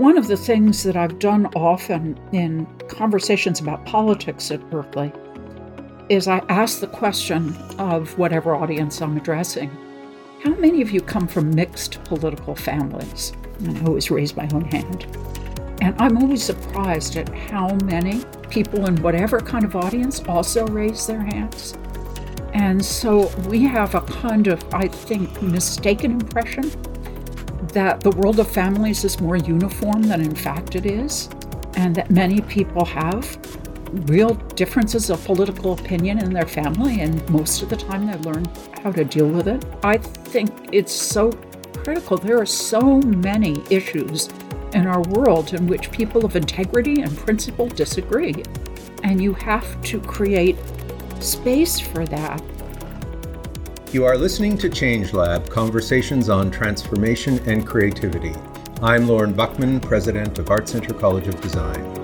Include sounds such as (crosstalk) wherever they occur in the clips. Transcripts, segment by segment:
One of the things that I've done often in conversations about politics at Berkeley is I ask the question of whatever audience I'm addressing How many of you come from mixed political families? And I always raise my own hand. And I'm always surprised at how many people in whatever kind of audience also raise their hands. And so we have a kind of, I think, mistaken impression that the world of families is more uniform than in fact it is, and that many people have real differences of political opinion in their family, and most of the time they learn how to deal with it. I think it's so critical. There are so many issues in our world in which people of integrity and principle disagree, and you have to create space for that you are listening to Change Lab Conversations on Transformation and Creativity. I'm Lorne Buchman, President of Art Center College of Design.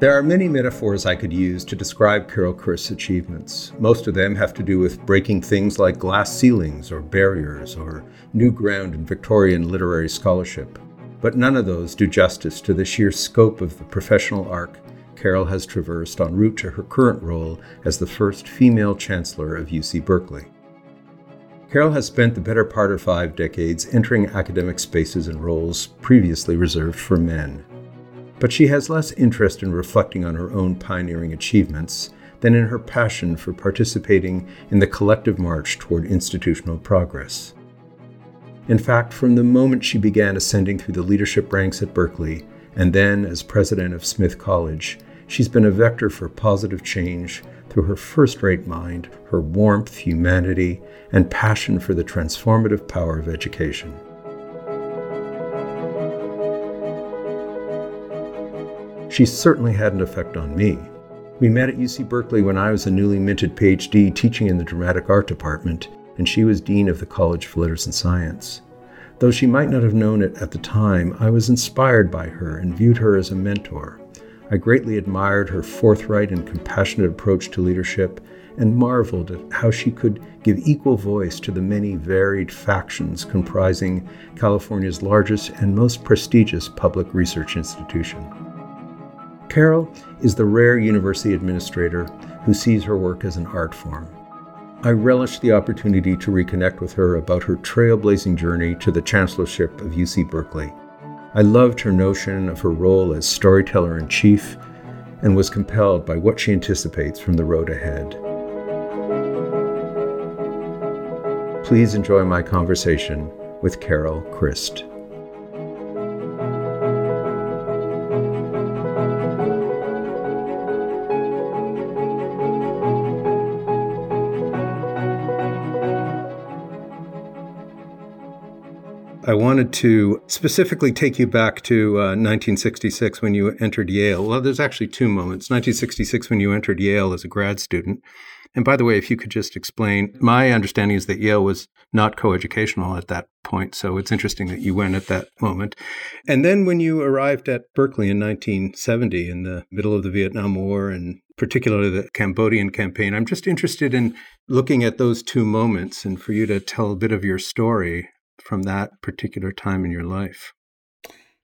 There are many metaphors I could use to describe Carol Christ's achievements. Most of them have to do with breaking things like glass ceilings or barriers or new ground in Victorian literary scholarship. But none of those do justice to the sheer scope of the professional arc Carol has traversed en route to her current role as the first female chancellor of UC Berkeley. Carol has spent the better part of five decades entering academic spaces and roles previously reserved for men but she has less interest in reflecting on her own pioneering achievements than in her passion for participating in the collective march toward institutional progress. In fact, from the moment she began ascending through the leadership ranks at Berkeley, and then as president of Smith College, she's been a vector for positive change through her first rate mind, her warmth, humanity, and passion for the transformative power of education. She certainly had an effect on me. We met at UC Berkeley when I was a newly minted PhD teaching in the dramatic art department, and she was Dean of the College for Letters and Science. Though she might not have known it at the time, I was inspired by her and viewed her as a mentor. I greatly admired her forthright and compassionate approach to leadership and marveled at how she could give equal voice to the many varied factions comprising California's largest and most prestigious public research institution. Carol is the rare university administrator who sees her work as an art form. I relish the opportunity to reconnect with her about her trailblazing journey to the chancellorship of UC Berkeley. I loved her notion of her role as storyteller in chief and was compelled by what she anticipates from the road ahead. Please enjoy my conversation with Carol Christ. I wanted to specifically take you back to uh, 1966 when you entered Yale. Well, there's actually two moments. 1966 when you entered Yale as a grad student. And by the way, if you could just explain, my understanding is that Yale was not coeducational at that point. So it's interesting that you went at that moment. And then when you arrived at Berkeley in 1970, in the middle of the Vietnam War and particularly the Cambodian campaign, I'm just interested in looking at those two moments and for you to tell a bit of your story from that particular time in your life?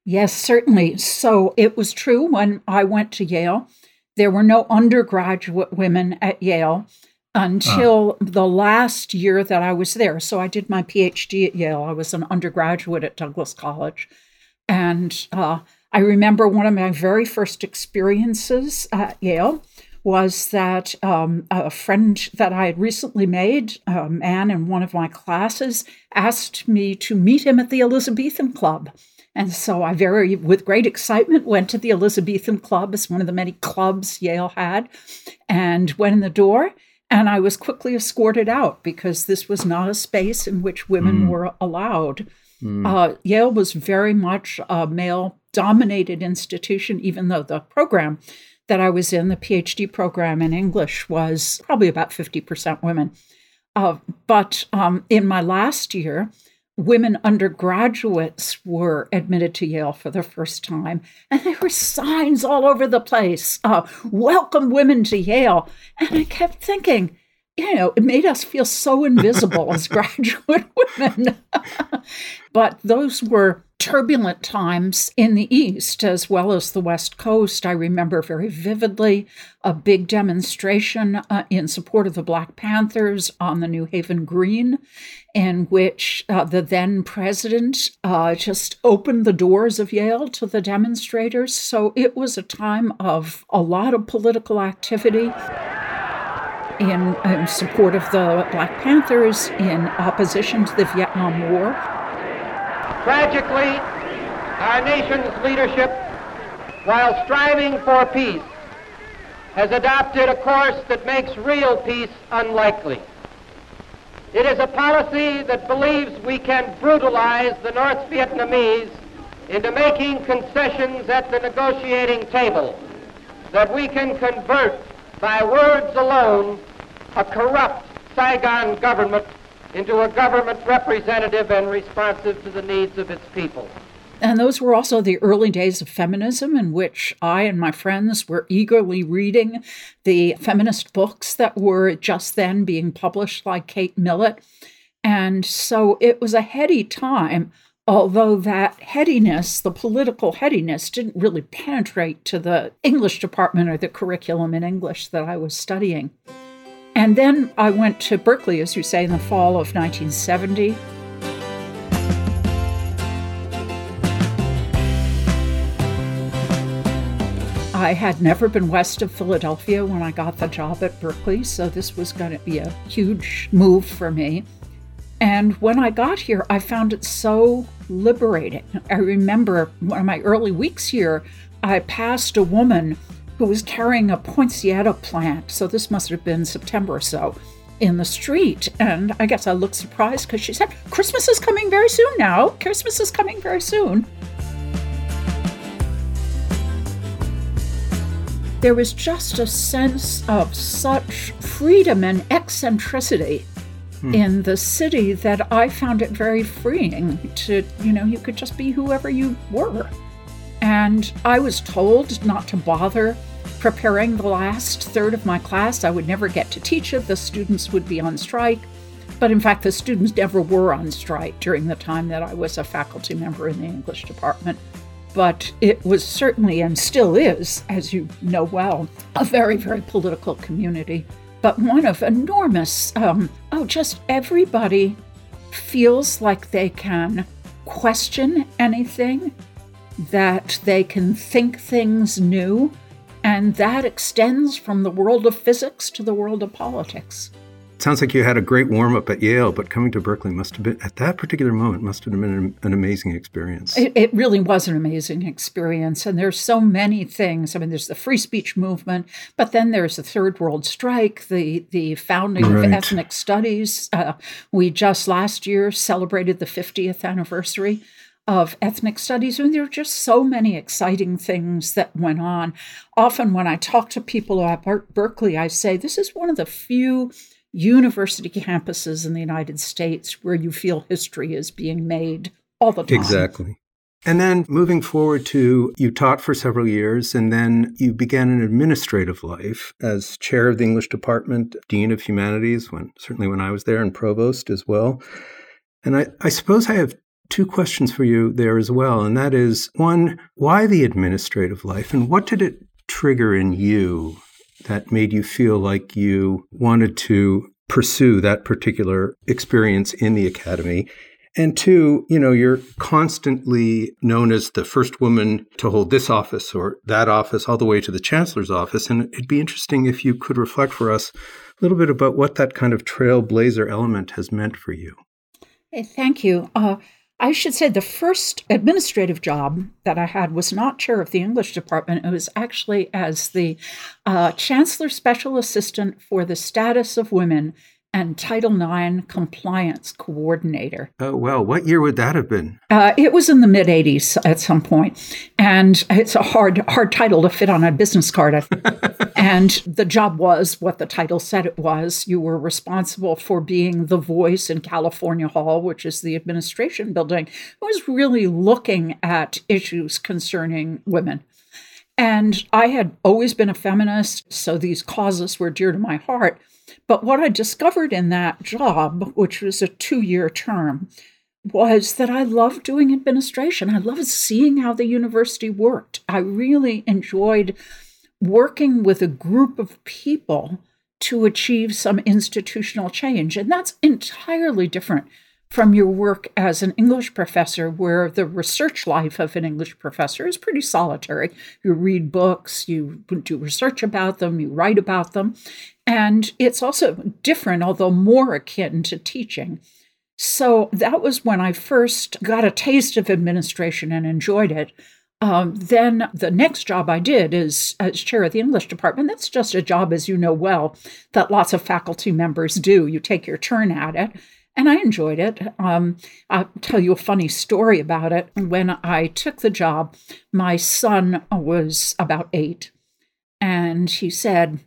Yes, certainly. So it was true when I went to Yale. There were no undergraduate women at Yale until uh. the last year that I was there. So I did my PhD at Yale. I was an undergraduate at Douglass College. And uh, I remember one of my very first experiences at Yale was that um, a friend that I had recently made, a man in one of my classes, asked me to meet him at the Elizabethan Club. And so I very, with great excitement, went to the Elizabethan Club as one of the many clubs Yale had, and went in the door. And I was quickly escorted out because this was not a space in which women mm. were allowed. Mm. Uh, Yale was very much a male dominated institution, even though the program that I was in, the PhD program in English, was probably about 50% women. Uh, but um, in my last year, women undergraduates were admitted to Yale for the first time, and there were signs all over the place uh, welcome women to Yale. And I kept thinking, you know, it made us feel so invisible as (laughs) graduate women. (laughs) but those were turbulent times in the East as well as the West Coast. I remember very vividly a big demonstration uh, in support of the Black Panthers on the New Haven Green, in which uh, the then president uh, just opened the doors of Yale to the demonstrators. So it was a time of a lot of political activity in, support of the Black Panthers, in opposition to the Vietnam War. Tragically, our nation's leadership, while striving for peace, has adopted a course that makes real peace unlikely. It is a policy that believes we can brutalize the North Vietnamese into making concessions at the negotiating table, that we can convert by words alone, a corrupt Saigon government into a government representative and responsive to the needs of its people. And those were also the early days of feminism, in which I and my friends were eagerly reading the feminist books that were just then being published, like Kate Millett. And so it was a heady time, although that headiness, the political headiness, didn't really penetrate to the English department or the curriculum in English that I was studying. And then I went to Berkeley, as you say, in the fall of 1970. I had never been west of Philadelphia when I got the job at Berkeley, so this was going to be a huge move for me. And when I got here, I found it so liberating. I remember one of my early weeks here, I passed a woman who was carrying a poinsettia plant. So this must have been September or so in the street. And I guess I looked surprised because she said, Christmas is coming very soon now. Christmas is coming very soon. There was just a sense of such freedom and eccentricity hmm. in the city that I found it very freeing to, you know, you could just be whoever you were. And I was told not to bother preparing the last third of my class. I would never get to teach it. The students would be on strike. But in fact, the students never were on strike during the time that I was a faculty member in the English department. But it was certainly and still is, as you know well, a very, very political community, but one of enormous, um, oh, just everybody feels like they can question anything that they can think things new, and that extends from the world of physics to the world of politics. Sounds like you had a great warm up at Yale, but coming to Berkeley must have been, at that particular moment, must have been an, an amazing experience. It, it, really was an amazing experience. And there's so many things. I mean, there's the free speech movement, but then there's the Third World Strike, the, the founding right. of ethnic studies. Uh, we just last year celebrated the 50th anniversary of ethnic studies. And there are just so many exciting things that went on. Often, when I talk to people at Berkeley, I say this is one of the few university campuses in the United States where you feel history is being made all the time. Exactly. And then moving forward to you taught for several years, and then you began an administrative life as chair of the English department, dean of humanities, when certainly when I was there, and provost as well. And I, I suppose I have two questions for you there as well. And that is one, why the administrative life? And what did it trigger in you that made you feel like you wanted to pursue that particular experience in the academy? And two, you know, you're constantly known as the first woman to hold this office or that office, all the way to the chancellor's office. And it'd be interesting if you could reflect for us a little bit about what that kind of trailblazer element has meant for you. Thank you. Uh, I should say the first administrative job that I had was not chair of the English department. It was actually as the uh, Chancellor Special Assistant for the Status of Women and Title IX compliance coordinator. Oh, well, what year would that have been? Uh, it was in the mid 80s at some point, and it's a hard, hard title to fit on a business card. (laughs) and the job was what the title said it was. You were responsible for being the voice in California Hall, which is the administration building. It was really looking at issues concerning women. And I had always been a feminist, so these causes were dear to my heart. But what I discovered in that job, which was a two year term, was that I loved doing administration. I loved seeing how the university worked. I really enjoyed working with a group of people to achieve some institutional change. And that's entirely different from your work as an English professor, where the research life of an English professor is pretty solitary. You read books, you do research about them, you write about them. And it's also different, although more akin to teaching. So that was when I first got a taste of administration and enjoyed it. Um, then the next job I did is as chair of the English department. That's just a job, as you know well, that lots of faculty members do. You take your turn at it. And I enjoyed it. Um, I'll tell you a funny story about it. When I took the job, my son was about eight. And he said,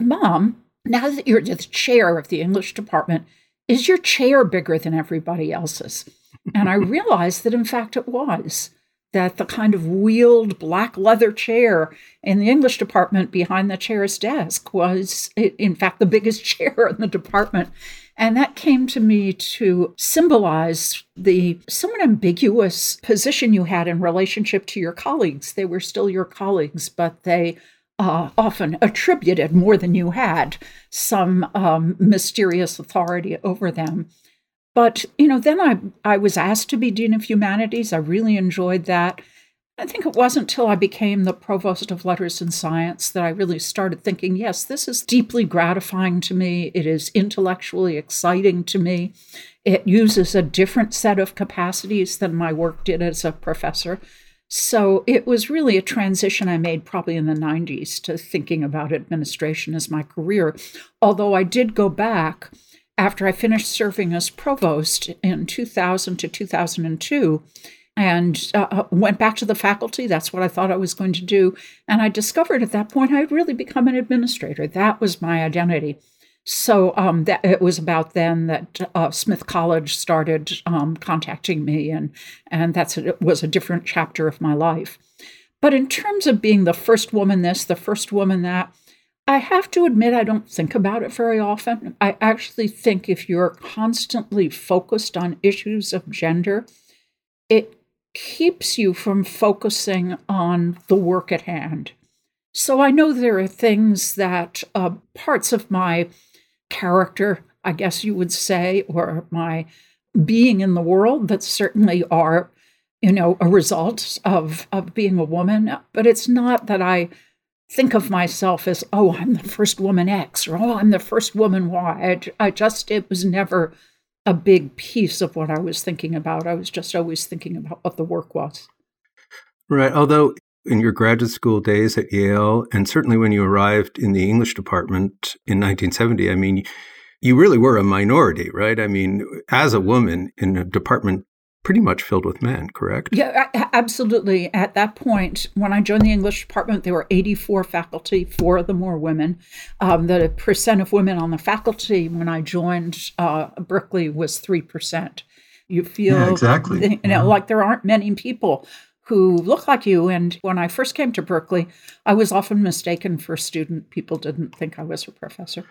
Mom, now that you're the chair of the English department, is your chair bigger than everybody else's? And I realized that, in fact, it was. That the kind of wheeled black leather chair in the English department behind the chair's desk was, in fact, the biggest (laughs) chair in the department. And that came to me to symbolize the somewhat ambiguous position you had in relationship to your colleagues. They were still your colleagues, but they uh, often attributed more than you had some um, mysterious authority over them. But you know, then I I was asked to be dean of humanities. I really enjoyed that. I think it wasn't until I became the provost of letters and science that I really started thinking, yes, this is deeply gratifying to me. It is intellectually exciting to me. It uses a different set of capacities than my work did as a professor. So it was really a transition I made probably in the 90s to thinking about administration as my career. Although I did go back after I finished serving as provost in 2000 to 2002 and uh, uh, went back to the faculty. That's what I thought I was going to do. And I discovered at that point I had really become an administrator. That was my identity. So um, that it was about then that uh, Smith College started um, contacting me, and and that's it was a different chapter of my life. But in terms of being the first woman this, the first woman that, I have to admit I don't think about it very often. I actually think if you're constantly focused on issues of gender, it keeps you from focusing on the work at hand. So I know there are things that uh, parts of my character, I guess you would say, or my being in the world that certainly are, you know, a result of, of being a woman. But it's not that I think of myself as, oh, I'm the first woman X or oh, I'm the first woman Y. I, I just, it was never a big piece of what I was thinking about. I was just always thinking about what the work was. Right. Although in your graduate school days at Yale, and certainly when you arrived in the English department in 1970, I mean, you really were a minority, right? I mean, as a woman in a department pretty much filled with men, correct? Yeah, absolutely. At that point, when I joined the English department, there were 84 faculty, four of them were women. Um, the percent of women on the faculty when I joined uh, Berkeley was 3%. You feel yeah, exactly. You know, yeah. like there aren't many people who look like you. And when I first came to Berkeley, I was often mistaken for a student. People didn't think I was a professor.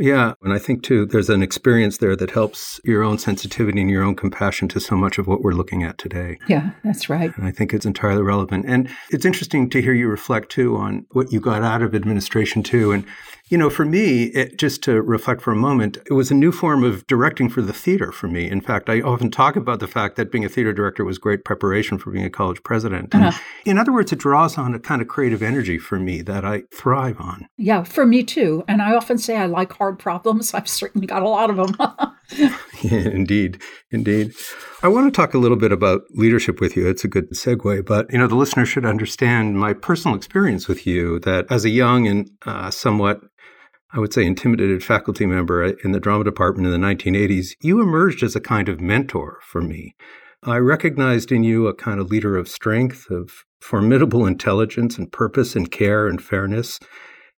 Yeah. And I think, too, there's an experience there that helps your own sensitivity and your own compassion to so much of what we're looking at today. Yeah, that's right. And I think it's entirely relevant. And it's interesting to hear you reflect, too, on what you got out of administration, too. And you know, for me, it, just to reflect for a moment, it was a new form of directing for the theater for me. In fact, I often talk about the fact that being a theater director was great preparation for being a college president. Uh-huh. In other words, it draws on a kind of creative energy for me that I thrive on. Yeah, for me too. And I often say I like hard problems. I've certainly got a lot of them. (laughs) (laughs) indeed, indeed. I want to talk a little bit about leadership with you. It's a good segue, but you know, the listener should understand my personal experience with you. That as a young and uh, somewhat I would say, intimidated faculty member in the drama department in the 1980s, you emerged as a kind of mentor for me. I recognized in you a kind of leader of strength, of formidable intelligence and purpose and care and fairness.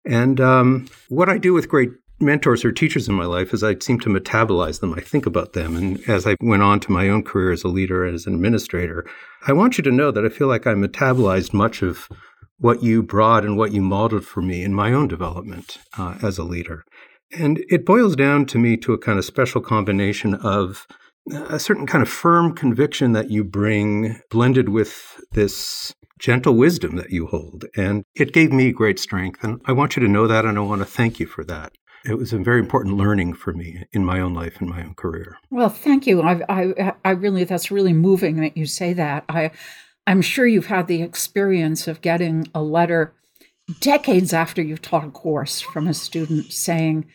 And um, what I do with great mentors or teachers in my life is I seem to metabolize them. I think about them. And as I went on to my own career as a leader and as an administrator, I want you to know that I feel like I metabolized much of what you brought and what you modeled for me in my own development uh, as a leader. And it boils down to me to a kind of special combination of a certain kind of firm conviction that you bring blended with this gentle wisdom that you hold. And it gave me great strength. And I want you to know that. And I want to thank you for that. It was a very important learning for me in my own life and my own career. Well, thank you. I, I, I really, that's really moving that you say that. I, I'm sure you've had the experience of getting a letter decades after you've taught a course from a student saying,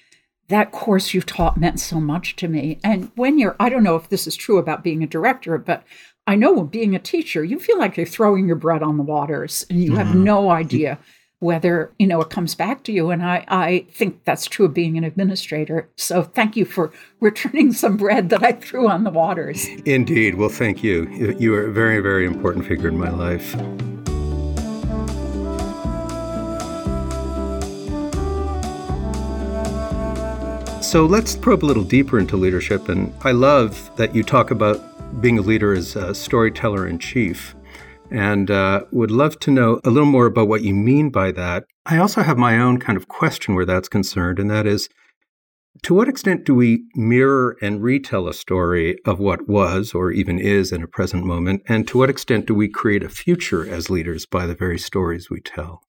that course you've taught meant so much to me. And when you're, I don't know if this is true about being a director, but I know being a teacher, you feel like you're throwing your bread on the waters and you mm-hmm. have no idea whether, you know, it comes back to you. And I, I think that's true of being an administrator. So thank you for (laughs) returning some bread that I threw on the waters. Indeed. Well, thank you. You are a very, very important figure in my life. So let's probe a little deeper into leadership. And I love that you talk about being a leader as a storyteller in chief and uh, would love to know a little more about what you mean by that. I also have my own kind of question where that's concerned, and that is to what extent do we mirror and retell a story of what was or even is in a present moment? And to what extent do we create a future as leaders by the very stories we tell?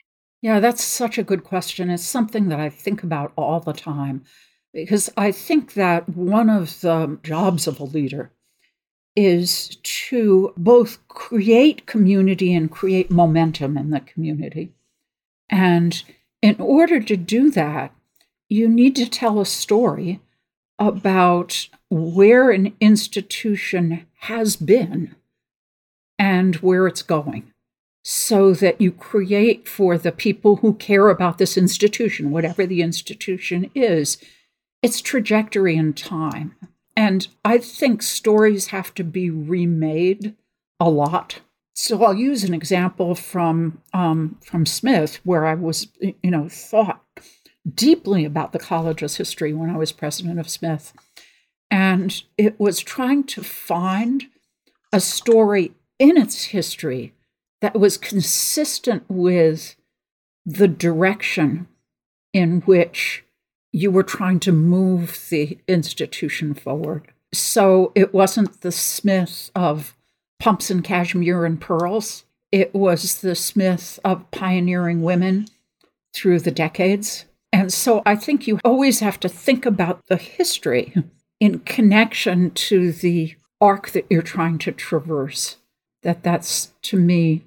Yeah, that's such a good question. It's something that I think about all the time because I think that one of the jobs of a leader is to both create community and create momentum in the community. And in order to do that, you need to tell a story about where an institution has been and where it's going so that you create for the people who care about this institution, whatever the institution is, its trajectory in time. And I think stories have to be remade a lot. So I'll use an example from um, from Smith, where I was, you know, thought deeply about the college's history when I was president of Smith, and it was trying to find a story in its history that was consistent with the direction in which you were trying to move the institution forward. So it wasn't the Smith of pumps and cashmere and pearls. It was the Smith of pioneering women through the decades. And so I think you always have to think about the history in connection to the arc that you're trying to traverse. That that's to me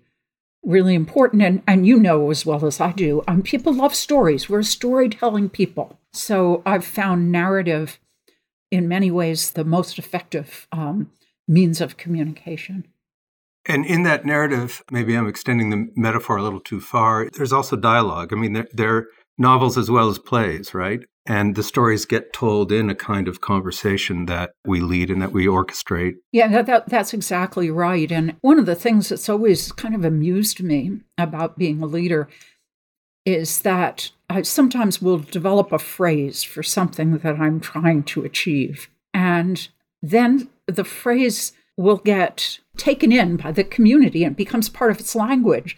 really important. And, and you know as well as I do, um, people love stories. We're a storytelling people. So I've found narrative in many ways the most effective um, means of communication. And in that narrative, maybe I'm extending the metaphor a little too far. There's also dialogue. I mean, they're, they're novels as well as plays, right? And the stories get told in a kind of conversation that we lead and that we orchestrate. Yeah, that, that, that's exactly right. And one of the things that's always kind of amused me about being a leader is that I sometimes will develop a phrase for something that I'm trying to achieve. And then the phrase will get taken in by the community and becomes part of its language.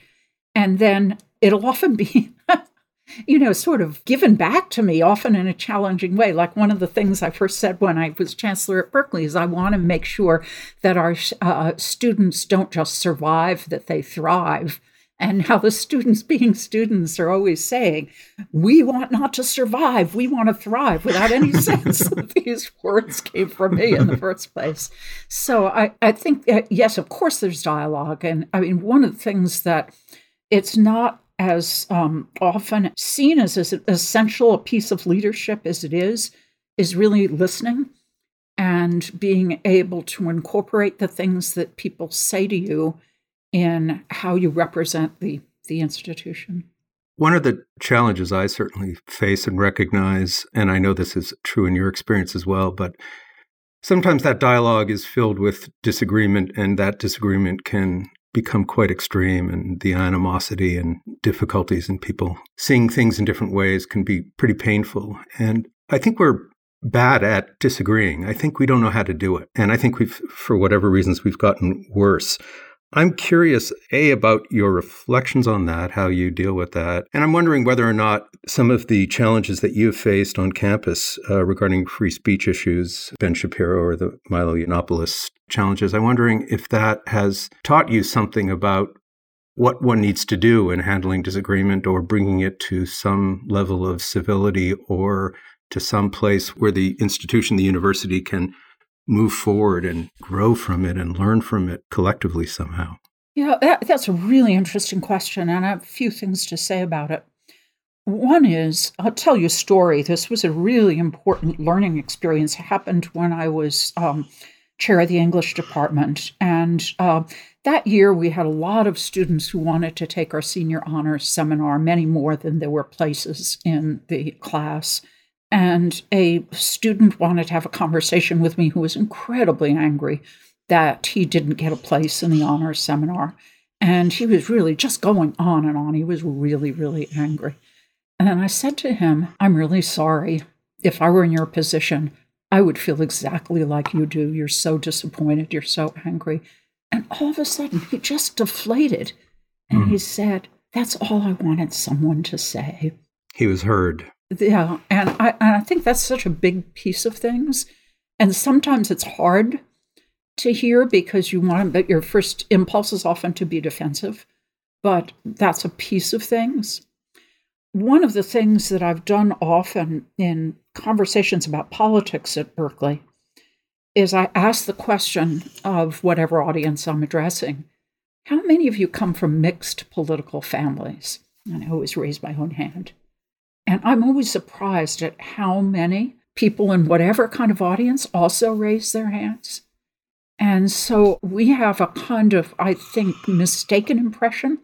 And then it'll often be, (laughs) you know, sort of given back to me, often in a challenging way. Like one of the things I first said when I was chancellor at Berkeley is I want to make sure that our uh, students don't just survive, that they thrive and how the students being students are always saying we want not to survive. We want to thrive without any (laughs) sense that these words came from me in the first place. So i, I think yes of course there's dialogue and i mean one of the things that it's not as um, often seen as as essential a piece of leadership as it is is really listening and being able to incorporate the things that people say to you in how you represent the, the institution. One of the challenges I certainly face and recognize, and I know this is true in your experience as well, but sometimes that dialogue is filled with disagreement, and that disagreement can become quite extreme, and the animosity and difficulties in people seeing things in different ways can be pretty painful. And I think we're bad at disagreeing. I think we don't know how to do it. And I think we've, for whatever reasons, we've gotten worse. I'm curious, A, about your reflections on that, how you deal with that. And I'm wondering whether or not some of the challenges that you've faced on campus uh, regarding free speech issues, Ben Shapiro or the Milo Yiannopoulos challenges, I'm wondering if that has taught you something about what one needs to do in handling disagreement or bringing it to some level of civility or to some place where the institution, the university, can move forward and grow from it and learn from it collectively somehow? Yeah, that, that's a really interesting question, and I have a few things to say about it. One is, I'll tell you a story. This was a really important learning experience. It happened when I was um, chair of the English department. And uh, that year, we had a lot of students who wanted to take our senior honors seminar, many more than there were places in the class. And a student wanted to have a conversation with me who was incredibly angry that he didn't get a place in the honors seminar. And he was really just going on and on. He was really, really angry. And then I said to him, I'm really sorry. If I were in your position, I would feel exactly like you do. You're so disappointed. You're so angry. And all of a sudden, he just deflated. And mm. he said, That's all I wanted someone to say. He was heard. Yeah, and I and I think that's such a big piece of things, and sometimes it's hard to hear because you want, but your first impulse is often to be defensive, but that's a piece of things. One of the things that I've done often in conversations about politics at Berkeley is I ask the question of whatever audience I'm addressing how many of you come from mixed political families? And I always raise my own hand. And I'm always surprised at how many people in whatever kind of audience also raise their hands. And so we have a kind of, I think, mistaken impression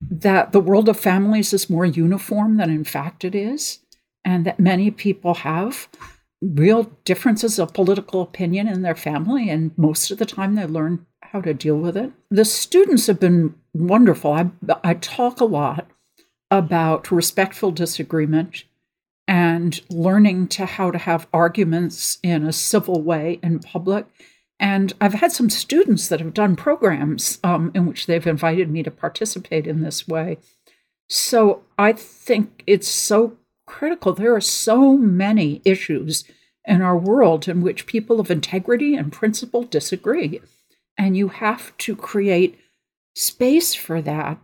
that the world of families is more uniform than in fact it is, and that many people have real differences of political opinion in their family, and most of the time they learn how to deal with it. The students have been wonderful. I, I talk a lot about respectful disagreement and learning to how to have arguments in a civil way in public. And I've had some students that have done programs um, in which they've invited me to participate in this way. So I think it's so critical. There are so many issues in our world in which people of integrity and principle disagree. And you have to create space for that.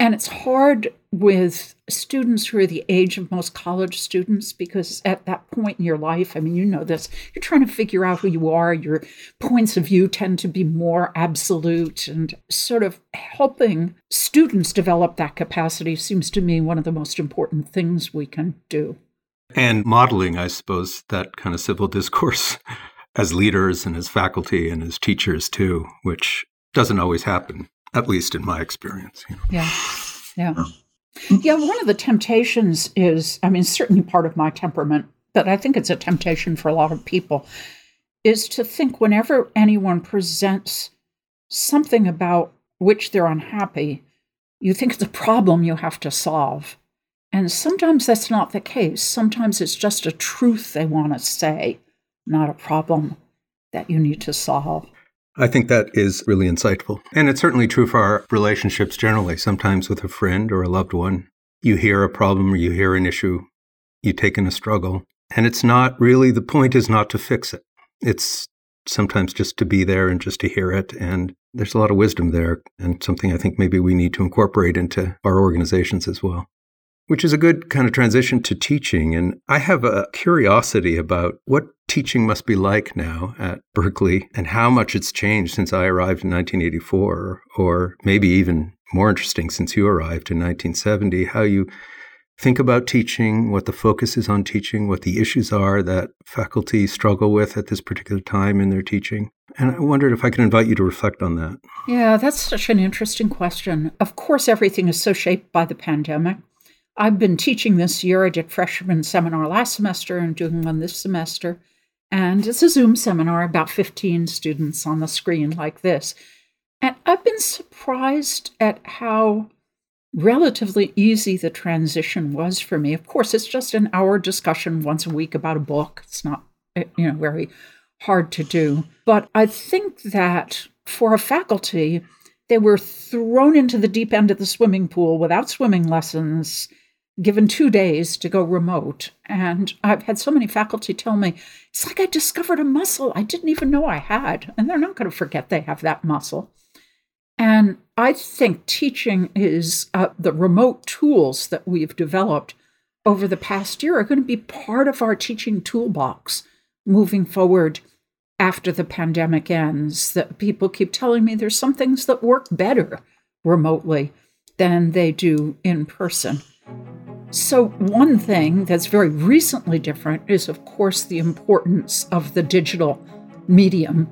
And it's hard with students who are the age of most college students because at that point in your life, I mean, you know this, you're trying to figure out who you are. Your points of view tend to be more absolute, and sort of helping students develop that capacity seems to me one of the most important things we can do. And modeling, I suppose, that kind of civil discourse (laughs) as leaders and as faculty and as teachers too, which doesn't always happen at least in my experience. You know. Yeah, yeah, yeah. One of the temptations is, I mean, certainly part of my temperament, but I think it's a temptation for a lot of people, is to think whenever anyone presents something about which they're unhappy, you think it's a problem you have to solve. And sometimes that's not the case. Sometimes it's just a truth they want to say, not a problem that you need to solve. I think that is really insightful. And it's certainly true for our relationships generally. Sometimes with a friend or a loved one, you hear a problem or you hear an issue, you take in a struggle, and it's not really the point is not to fix it. It's sometimes just to be there and just to hear it. And there's a lot of wisdom there, and something I think maybe we need to incorporate into our organizations as well which is a good kind of transition to teaching. And I have a curiosity about what teaching must be like now at Berkeley and how much it's changed since I arrived in 1984, or maybe even more interesting since you arrived in 1970, how you think about teaching, what the focus is on teaching, what the issues are that faculty struggle with at this particular time in their teaching. And I wondered if I could invite you to reflect on that. Yeah, that's such an interesting question. Of course, everything is so shaped by the pandemic. I've been teaching this year. I did freshman seminar last semester and doing one this semester. And it's a Zoom seminar, about 15 students on the screen like this. And I've been surprised at how relatively easy the transition was for me. Of course, it's just an hour discussion once a week about a book. It's not, eh, you know, very hard to do. But I think that for a faculty, they were thrown into the deep end of the swimming pool without swimming lessons, given two days to go remote. And I've had so many faculty tell me, it's like I discovered a muscle I didn't even know I had. And they're not going to forget they have that muscle. And I think teaching is uh, the remote tools that we've developed over the past year are going to be part of our teaching toolbox moving forward after the pandemic ends. That people keep telling me there's some things that work better remotely than they do in person. So, one thing that's very recently different is, of course, the importance of the digital medium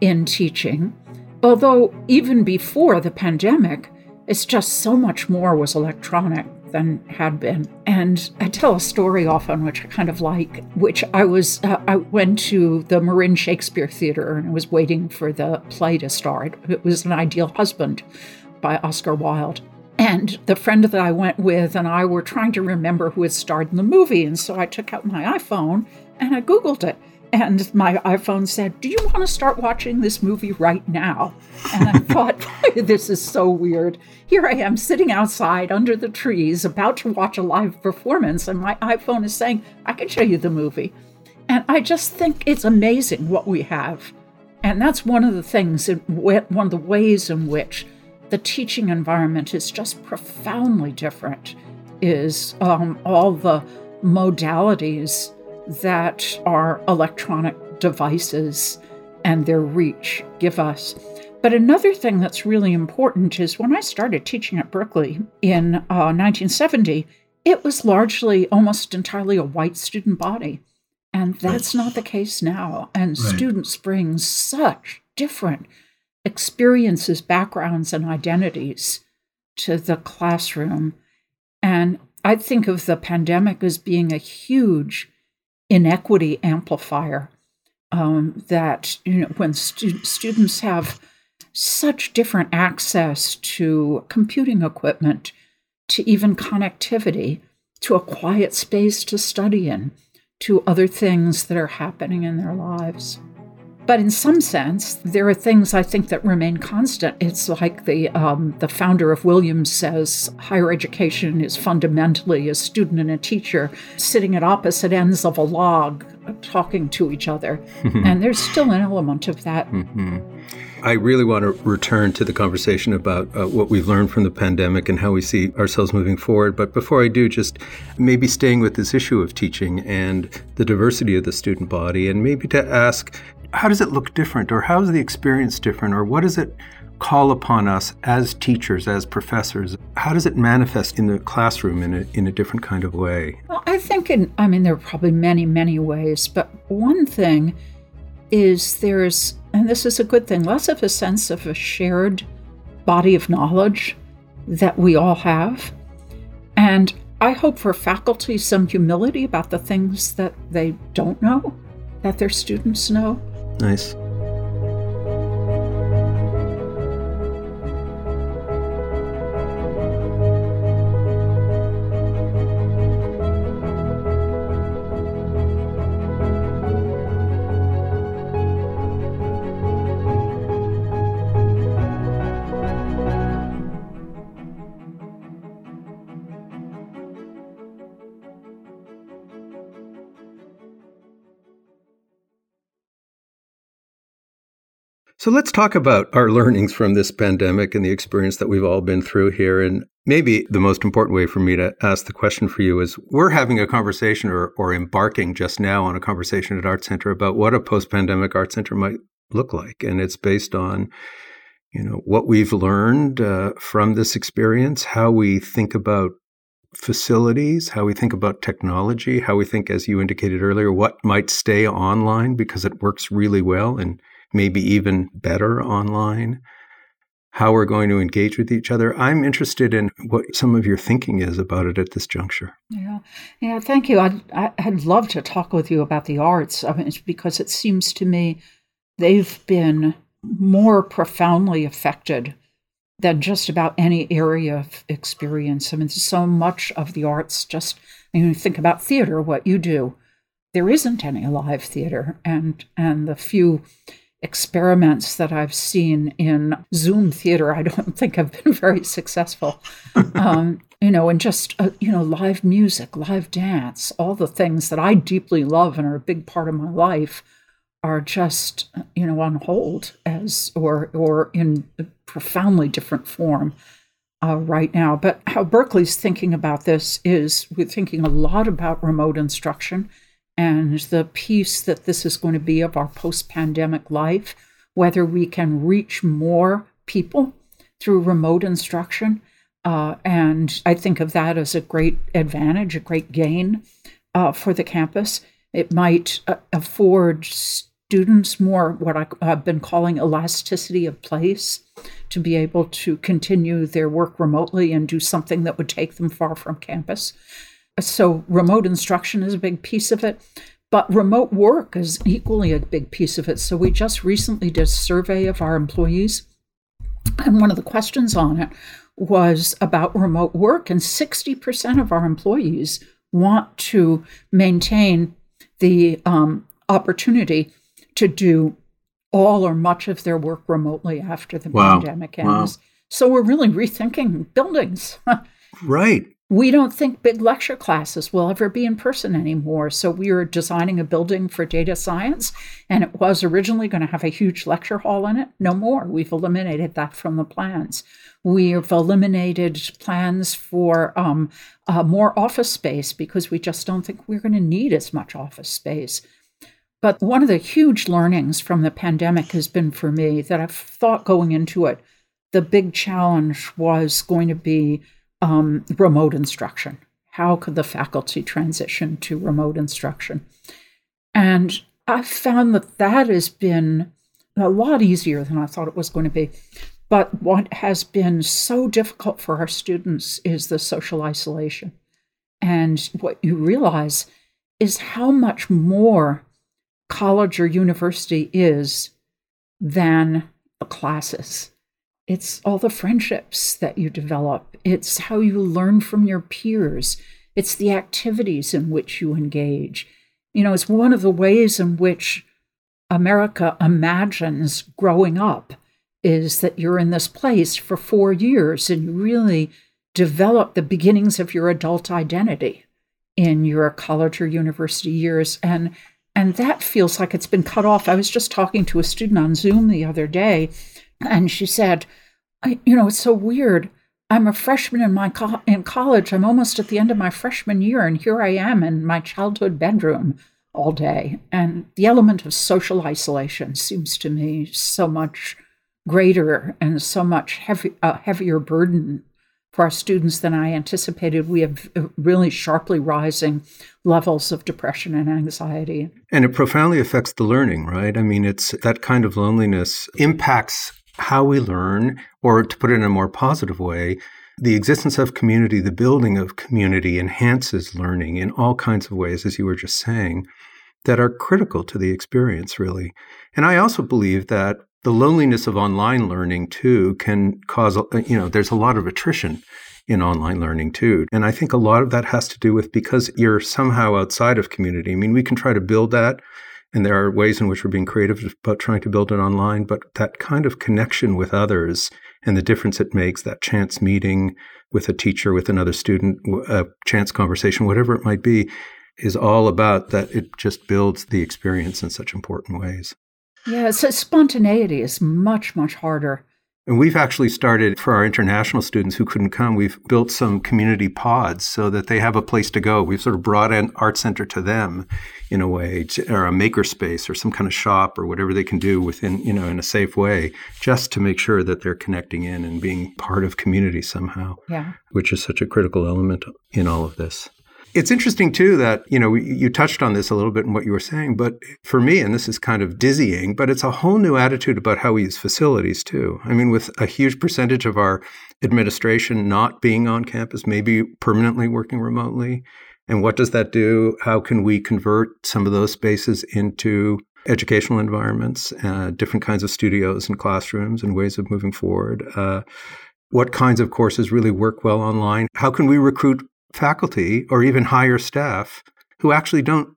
in teaching. Although, even before the pandemic, it's just so much more was electronic than had been. And I tell a story often, which I kind of like, which I was, uh, I went to the Marin Shakespeare Theater and I was waiting for the play to start. It was An Ideal Husband by Oscar Wilde. And the friend that I went with and I were trying to remember who had starred in the movie. And so I took out my iPhone and I Googled it. And my iPhone said, Do you want to start watching this movie right now? And I (laughs) thought, This is so weird. Here I am sitting outside under the trees about to watch a live performance, and my iPhone is saying, I can show you the movie. And I just think it's amazing what we have. And that's one of the things, one of the ways in which the teaching environment is just profoundly different, is um, all the modalities that our electronic devices and their reach give us. But another thing that's really important is when I started teaching at Berkeley in uh, 1970, it was largely almost entirely a white student body. And that's right. not the case now. And right. students bring such different experiences, backgrounds, and identities to the classroom. And I think of the pandemic as being a huge inequity amplifier. Um, that you know, when stu- students have such different access to computing equipment, to even connectivity, to a quiet space to study in, to other things that are happening in their lives. But in some sense, there are things I think that remain constant. It's like the um, the founder of Williams says, higher education is fundamentally a student and a teacher sitting at opposite ends of a log, talking to each other, and there's still an element of that. Mm-hmm. I really want to return to the conversation about uh, what we've learned from the pandemic and how we see ourselves moving forward. But before I do, just maybe staying with this issue of teaching and the diversity of the student body, and maybe to ask how does it look different, or how is the experience different, or what does it call upon us as teachers, as professors? How does it manifest in the classroom in a, in a different kind of way? Well, I think, in, I mean, there are probably many, many ways, but one thing is there's, and this is a good thing, less of a sense of a shared body of knowledge that we all have. And I hope for faculty some humility about the things that they don't know that their students know. Nice. So let's talk about our learnings from this pandemic and the experience that we've all been through here. And maybe the most important way for me to ask the question for you is we're having a conversation or, or embarking just now on a conversation at Art Center about what a post pandemic Art Center might look like. And it's based on you know what we've learned uh, from this experience, how we think about facilities, how we think about technology, how we think, as you indicated earlier, what might stay online because it works really well and maybe even better online. how we're going to engage with each other. I'm interested in what some of your thinking is about it at this juncture. Yeah, yeah. Thank you. I'd I'd love to talk with you about the arts. I mean, because it seems to me they've been more profoundly affected than just about any area of experience. I mean, so much of the arts just, you know, think about theater, what you do. There isn't any live theater, and and the few experiments that I've seen in Zoom theater, I don't (laughs) think have been very successful. um, you know, and just uh, you know, live music, live dance, all the things that I deeply love and are a big part of my life are just you know on hold as or or in a profoundly different form uh, right now. But how Berkeley's thinking about this is we're thinking a lot about remote instruction and the piece that this is going to be of our post-pandemic life, whether we can reach more people through remote instruction. Uh, and I think of that as a great advantage, a great gain uh, for the campus. It might uh, afford students more what I, have been calling elasticity of place to be able to continue their work remotely and do something that would take them far from campus. So, remote instruction is a big piece of it, but remote work is equally a big piece of it. So, we just recently did a survey of our employees, and one of the questions on it was about remote work, and 60% of our employees want to maintain the um, opportunity to do all or much of their work remotely after the wow. pandemic ends. Wow. So we're really rethinking buildings. (laughs) right. We don't think big lecture classes will ever be in person anymore. So we are designing a building for data science, and it was originally going to have a huge lecture hall in it. No more. We've eliminated that from the plans. We've eliminated plans for um, uh, more office space because we just don't think we're going to need as much office space. But one of the huge learnings from the pandemic has been for me that I've thought going into it, the big challenge was going to be um, remote instruction. How could the faculty transition to remote instruction? And I found that that has been a lot easier than I thought it was going to be. But what has been so difficult for our students is the social isolation. And what you realize is how much more college or university is than the classes. It's all the friendships that you develop, it's how you learn from your peers, it's the activities in which you engage. You know, it's one of the ways in which America imagines growing up is that you're in this place for four years and you really develop the beginnings of your adult identity in your college or university years. And and that feels like it's been cut off. I was just talking to a student on Zoom the other day, and she said, You know, it's so weird. I'm a freshman in my co- in college. I'm almost at the end of my freshman year, and here I am in my childhood bedroom all day. And the element of social isolation seems to me so much greater and so much heavy, heavier burden for our students than I anticipated. We have uh, really sharply rising levels of depression and anxiety. And it profoundly affects the learning, right? I mean, it's that kind of loneliness impacts how we learn, or to put it in a more positive way, the existence of community, the building of community enhances learning in all kinds of ways, as you were just saying, that are critical to the experience, really. And I also believe that the loneliness of online learning too can cause uh, you know there's a lot of attrition in online learning too and i think a lot of that has to do with because you're somehow outside of community i mean we can try to build that and there are ways in which we're being creative about trying to build it online but that kind of connection with others and the difference it makes that chance meeting with a teacher with another student a chance conversation whatever it might be is all about that it just builds the experience in such important ways yeah, so spontaneity is much, much harder. And we've actually started for our international students who couldn't come, we've built some community pods so that they have a place to go. We've sort of brought an art center to them in a way, or a makerspace or some kind of shop or whatever they can do within, you know, in a safe way, just to make sure that they're connecting in and being part of community somehow. Yeah. Which is such a critical element in all of this. It's interesting too that you know you touched on this a little bit in what you were saying, but for me, and this is kind of dizzying, but it's a whole new attitude about how we use facilities too. I mean, with a huge percentage of our administration not being on campus, maybe permanently working remotely, and what does that do? How can we convert some of those spaces into educational environments, uh, different kinds of studios and classrooms, and ways of moving forward? Uh, what kinds of courses really work well online? How can we recruit faculty or even hire staff who actually don't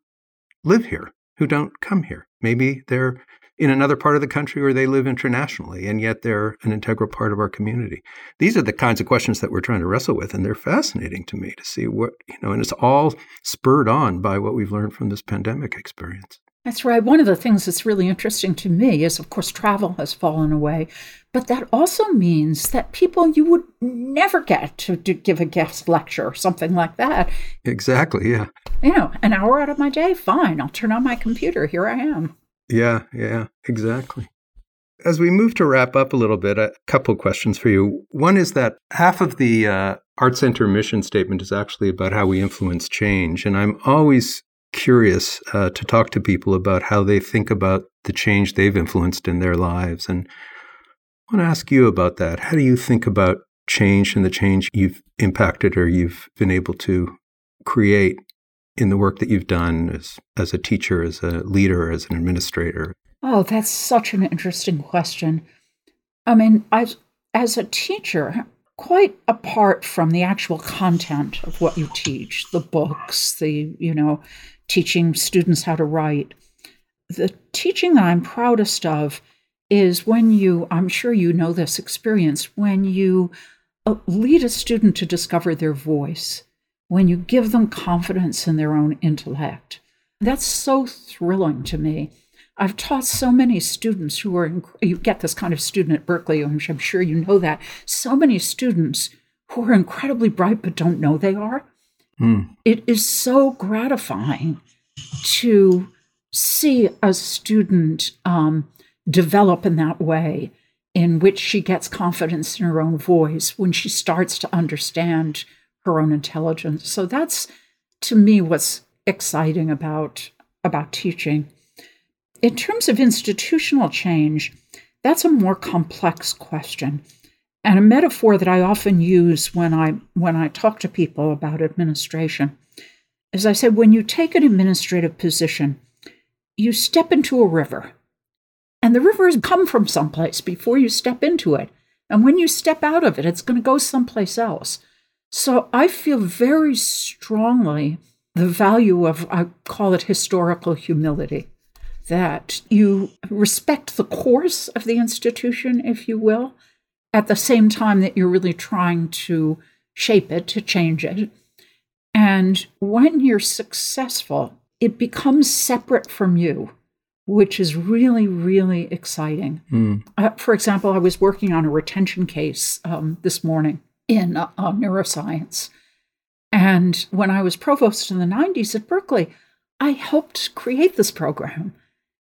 live here, who don't come here. Maybe they're in another part of the country or they live internationally, and yet they're an integral part of our community. These are the kinds of questions that we're trying to wrestle with, and they're fascinating to me to see what, you know, and it's all spurred on by what we've learned from this pandemic experience. That's right. One of the things that's really interesting to me is, of course, travel has fallen away, but that also means that people you would never get to, to, give a guest lecture or something like that. Exactly. Yeah. You know, an hour out of my day, fine. I'll turn on my computer. Here I am. Yeah. Yeah. Exactly. As we move to wrap up a little bit, a couple questions for you. One is that half of the uh, Art Center mission statement is actually about how we influence change. And I'm always curious uh, to talk to people about how they think about the change they've influenced in their lives. And I want to ask you about that. How do you think about change and the change you've impacted or you've been able to create in the work that you've done as, as a teacher, as a leader, as an administrator? Oh, that's such an interesting question. I mean, I, as a teacher, quite apart from the actual content of what you teach, the books, the, you know, teaching students how to write. The teaching that I'm proudest of is when you, I'm sure you know this experience, when you uh, lead a student to discover their voice, when you give them confidence in their own intellect. That's so thrilling to me. I've taught so many students who are, you get this kind of student at Berkeley, which I'm sure you know that, so many students who are incredibly bright but don't know they are. Mm. It is so gratifying to see a student um, develop in that way, in which she gets confidence in her own voice when she starts to understand her own intelligence. So that's to me what's exciting about about teaching. In terms of institutional change, that's a more complex question. And a metaphor that I often use when I when I talk to people about administration is I said when you take an administrative position, you step into a river. And the river has come from someplace before you step into it. And when you step out of it, it's going to go someplace else. So I feel very strongly the value of, I call it historical humility, that you respect the course of the institution, if you will, at the same time that you're really trying to shape it, to change it. And when you're successful, it becomes separate from you, which is really, really exciting. Mm. Uh, for example, I was working on a retention case um, this morning in uh, uh, neuroscience. And when I was provost in the 90s at Berkeley, I helped create this program.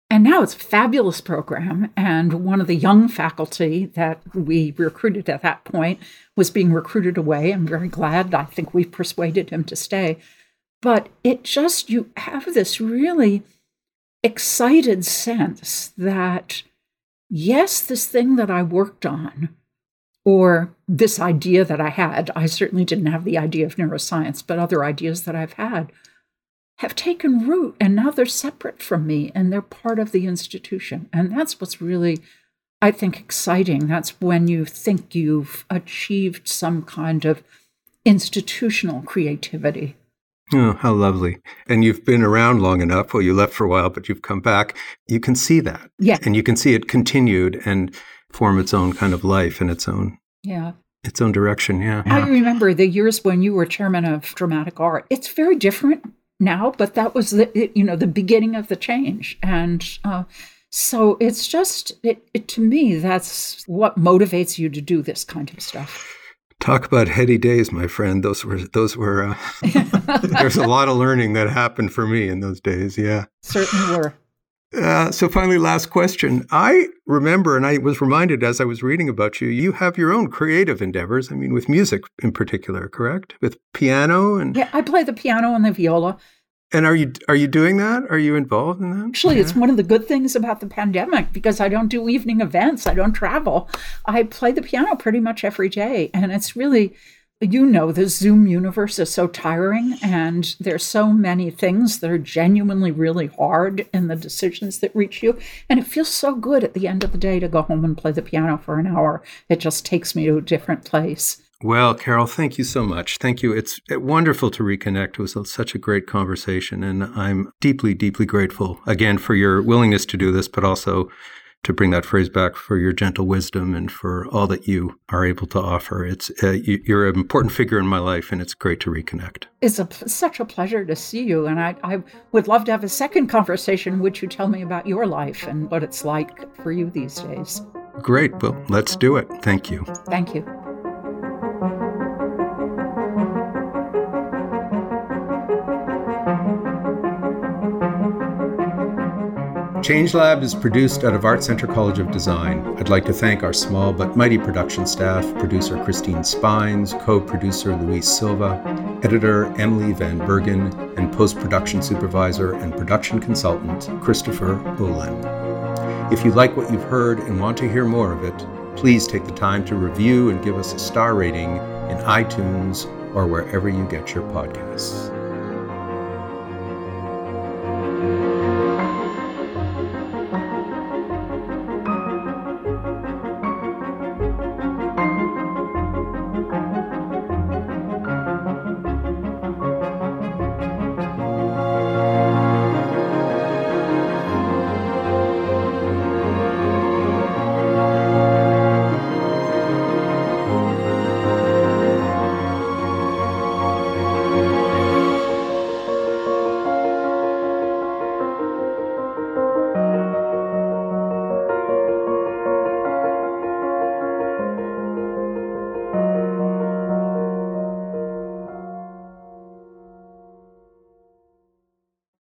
And now it's a fabulous program. And one of the young faculty that we recruited at that point was being recruited away. I'm very glad. I think we persuaded him to stay. But it just, you have this really excited sense that, yes, this thing that I worked on, or this idea that I had, I certainly didn't have the idea of neuroscience, but other ideas that I've had have taken root and now they're separate from me and they're part of the institution. And that's what's really, I think, exciting. That's when you think you've achieved some kind of institutional creativity. Oh, how lovely. And you've been around long enough. Well, you left for a while, but you've come back. You can see that. Yeah. And you can see it continued and form its own kind of life and its own. Yeah. Its own direction, yeah. I remember the years when you were chairman of dramatic art. It's very different now, but that was the you know the beginning of the change, and uh, so it's just it, it, to me that's what motivates you to do this kind of stuff. Talk about heady days, my friend. Those were those were. Uh, (laughs) there's a lot of learning that happened for me in those days. Yeah, certainly were. Uh, so finally, last question. I remember, and I was reminded as I was reading about you, you have your own creative endeavors. I mean, with music in particular, correct? With piano and yeah, I play the piano and the viola. And are you are you doing that? Are you involved in that? Actually, yeah. it's one of the good things about the pandemic because I don't do evening events. I don't travel. I play the piano pretty much every day, and it's really you know the zoom universe is so tiring and there's so many things that are genuinely really hard in the decisions that reach you and it feels so good at the end of the day to go home and play the piano for an hour it just takes me to a different place well, Carol, thank you so much. Thank you. It's wonderful to reconnect. It was such a great conversation. And I'm deeply, deeply grateful again for your willingness to do this, but also to bring that phrase back for your gentle wisdom and for all that you are able to offer. It's uh, you, are an important figure in my life, and it's great to reconnect. It's a, such a pleasure to see you, and I, I would love to have a second conversation. Would you tell me about your life and what it's like for you these days? Great. Well, let's do it. Thank you. Thank you. ChangeLab is produced out of Art Center College of Design. I'd like to thank our small but mighty production staff, producer Christine Spines, co-producer Luis Silva, editor Emily Van Bergen, and post-production supervisor and production consultant Christopher Olin. If you like what you've heard and want to hear more of it, please take the time to review and give us a star rating in iTunes or wherever you get your podcasts.